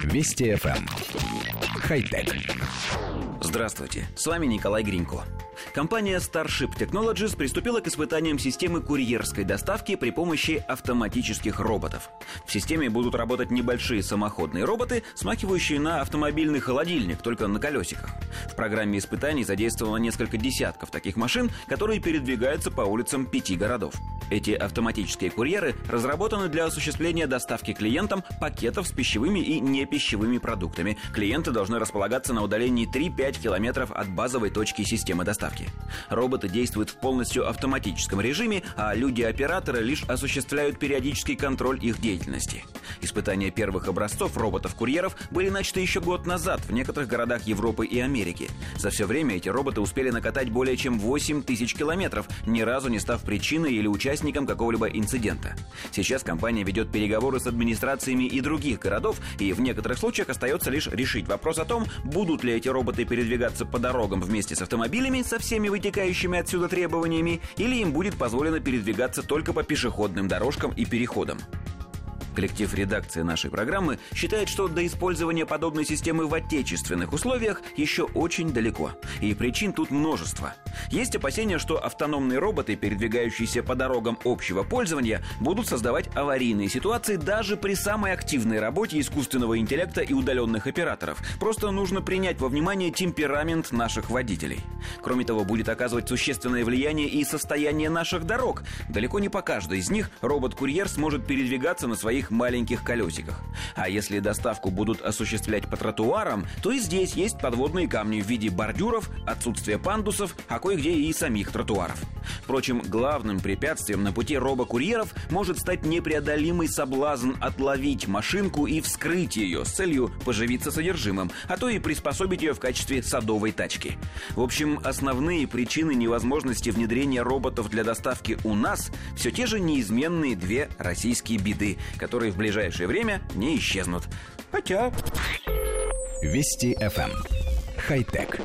Вести FM. Эм. Хай-тек. Здравствуйте, с вами Николай Гринько. Компания Starship Technologies приступила к испытаниям системы курьерской доставки при помощи автоматических роботов. В системе будут работать небольшие самоходные роботы, смахивающие на автомобильный холодильник, только на колесиках. В программе испытаний задействовано несколько десятков таких машин, которые передвигаются по улицам пяти городов. Эти автоматические курьеры разработаны для осуществления доставки клиентам пакетов с пищевыми и непищевыми продуктами. Клиенты должны располагаться на удалении 3-5 километров от базовой точки системы доставки. Роботы действуют в полностью автоматическом режиме, а люди-операторы лишь осуществляют периодический контроль их деятельности. Испытания первых образцов роботов-курьеров были начаты еще год назад в некоторых городах Европы и Америки. За все время эти роботы успели накатать более чем 8 тысяч километров, ни разу не став причиной или участником какого-либо инцидента. Сейчас компания ведет переговоры с администрациями и других городов, и в некоторых случаях остается лишь решить вопрос о том, будут ли эти роботы передвигаться по дорогам вместе с автомобилями со всеми вытекающими отсюда требованиями, или им будет позволено передвигаться только по пешеходным дорожкам и переходам. Коллектив редакции нашей программы считает, что до использования подобной системы в отечественных условиях еще очень далеко. И причин тут множество. Есть опасения, что автономные роботы, передвигающиеся по дорогам общего пользования, будут создавать аварийные ситуации даже при самой активной работе искусственного интеллекта и удаленных операторов. Просто нужно принять во внимание темперамент наших водителей. Кроме того, будет оказывать существенное влияние и состояние наших дорог. Далеко не по каждой из них робот-курьер сможет передвигаться на своих маленьких колесиках. А если доставку будут осуществлять по тротуарам, то и здесь есть подводные камни в виде бордюров, отсутствия пандусов, а кое-где и самих тротуаров. Впрочем, главным препятствием на пути робокурьеров может стать непреодолимый соблазн отловить машинку и вскрыть ее с целью поживиться содержимым, а то и приспособить ее в качестве садовой тачки. В общем, основные причины невозможности внедрения роботов для доставки у нас все те же неизменные две российские беды, которые в ближайшее время не исчезнут. Хотя... Вести FM. Эм. Хай-тек.